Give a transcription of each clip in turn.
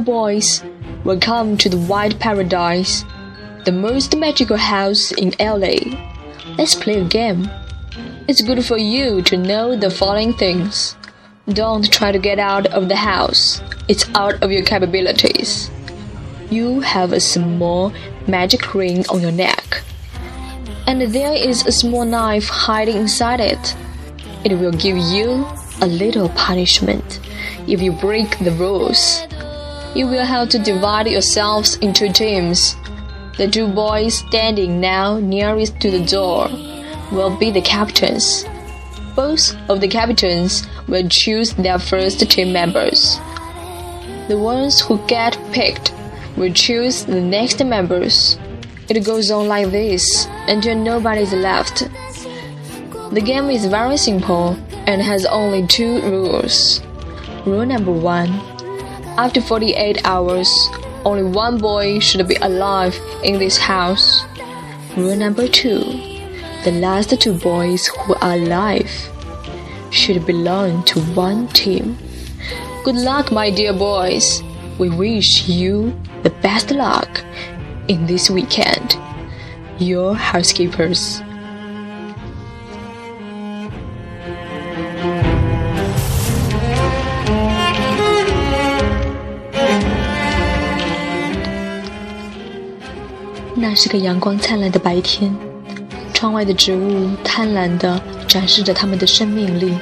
Boys, welcome to the White Paradise, the most magical house in LA. Let's play a game. It's good for you to know the following things. Don't try to get out of the house. It's out of your capabilities. You have a small magic ring on your neck. And there is a small knife hiding inside it. It will give you a little punishment if you break the rules. You will have to divide yourselves into teams. The two boys standing now nearest to the door will be the captains. Both of the captains will choose their first team members. The ones who get picked will choose the next members. It goes on like this until nobody's left. The game is very simple and has only two rules. Rule number one After 48 hours, only one boy should be alive in this house. Rule number two The last two boys who are alive should belong to one team. Good luck, my dear boys. We wish you the best luck in this weekend. Your housekeepers. 是个阳光灿烂的白天，窗外的植物贪婪地展示着它们的生命力，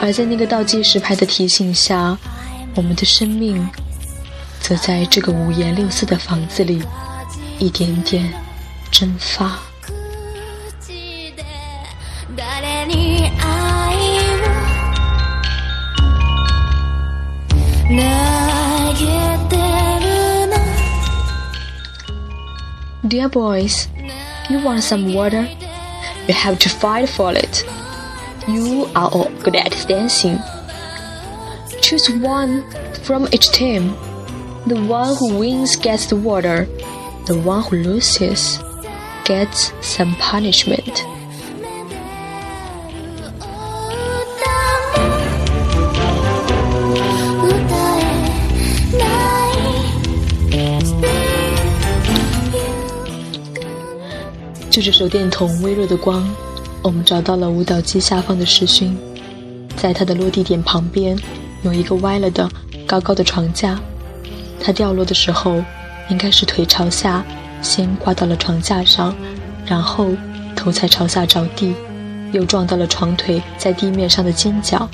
而在那个倒计时牌的提醒下，我们的生命则在这个五颜六色的房子里一点点蒸发。Dear boys, you want some water? You have to fight for it. You are all good at dancing. Choose one from each team. The one who wins gets the water. The one who loses gets some punishment. 就着手电筒微弱的光，我们找到了舞蹈机下方的世勋。在他的落地点旁边，有一个歪了的高高的床架。他掉落的时候，应该是腿朝下，先挂到了床架上，然后头才朝下着地，又撞到了床腿在地面上的尖角，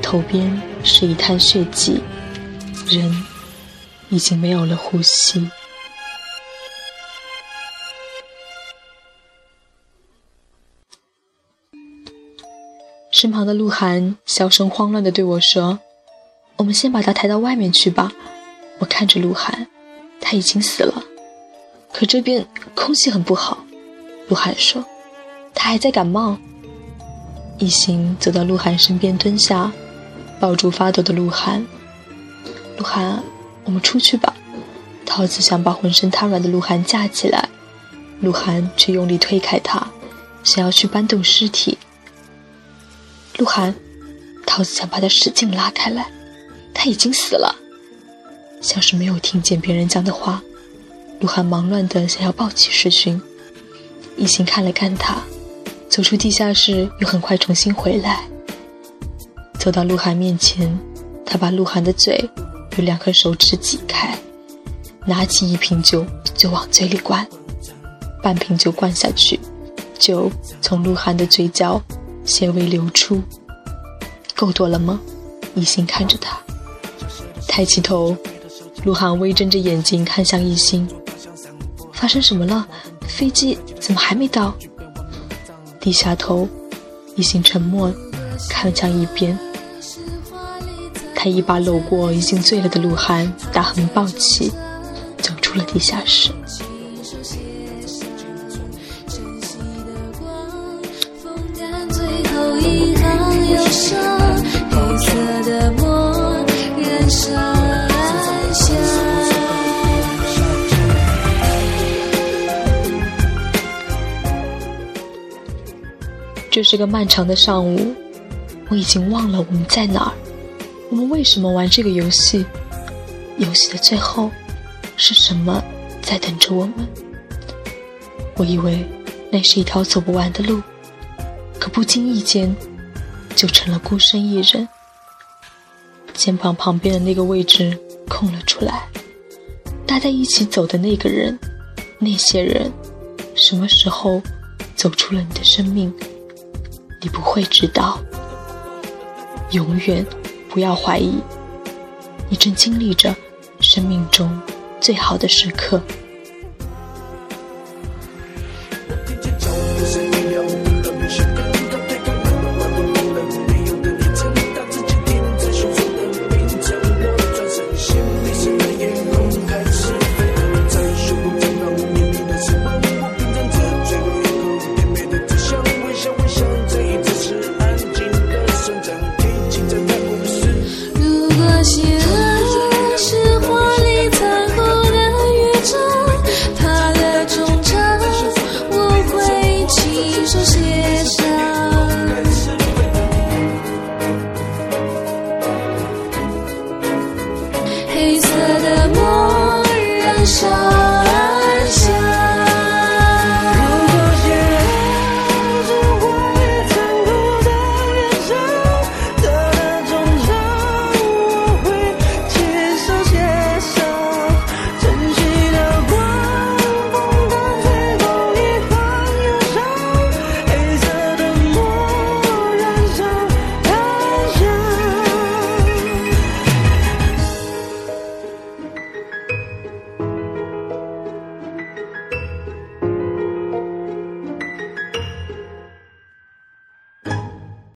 头边是一滩血迹，人已经没有了呼吸。身旁的鹿晗小声慌乱地对我说：“我们先把他抬到外面去吧。”我看着鹿晗，他已经死了，可这边空气很不好。鹿晗说：“他还在感冒。”一行走到鹿晗身边蹲下，抱住发抖的鹿晗。鹿晗，我们出去吧。桃子想把浑身瘫软的鹿晗架起来，鹿晗却用力推开他，想要去搬动尸体。鹿晗，桃子想把他使劲拉开来，他已经死了。像是没有听见别人讲的话，鹿晗忙乱的想要抱起世勋。一心看了看他，走出地下室，又很快重新回来。走到鹿晗面前，他把鹿晗的嘴用两根手指挤开，拿起一瓶酒就往嘴里灌，半瓶酒灌下去，酒从鹿晗的嘴角。纤维流出，够多了吗？一心看着他，抬起头，鹿晗微睁着眼睛看向一心。发生什么了？飞机怎么还没到？低下头，一心沉默，看向一边。他一把搂过已经醉了的鹿晗，大横抱起，走出了地下室。这是个漫长的上午，我已经忘了我们在哪儿，我们为什么玩这个游戏？游戏的最后是什么在等着我们？我以为那是一条走不完的路，可不经意间就成了孤身一人。肩膀旁边的那个位置空了出来，搭在一起走的那个人，那些人，什么时候走出了你的生命？你不会知道。永远不要怀疑，你正经历着生命中最好的时刻。色的梦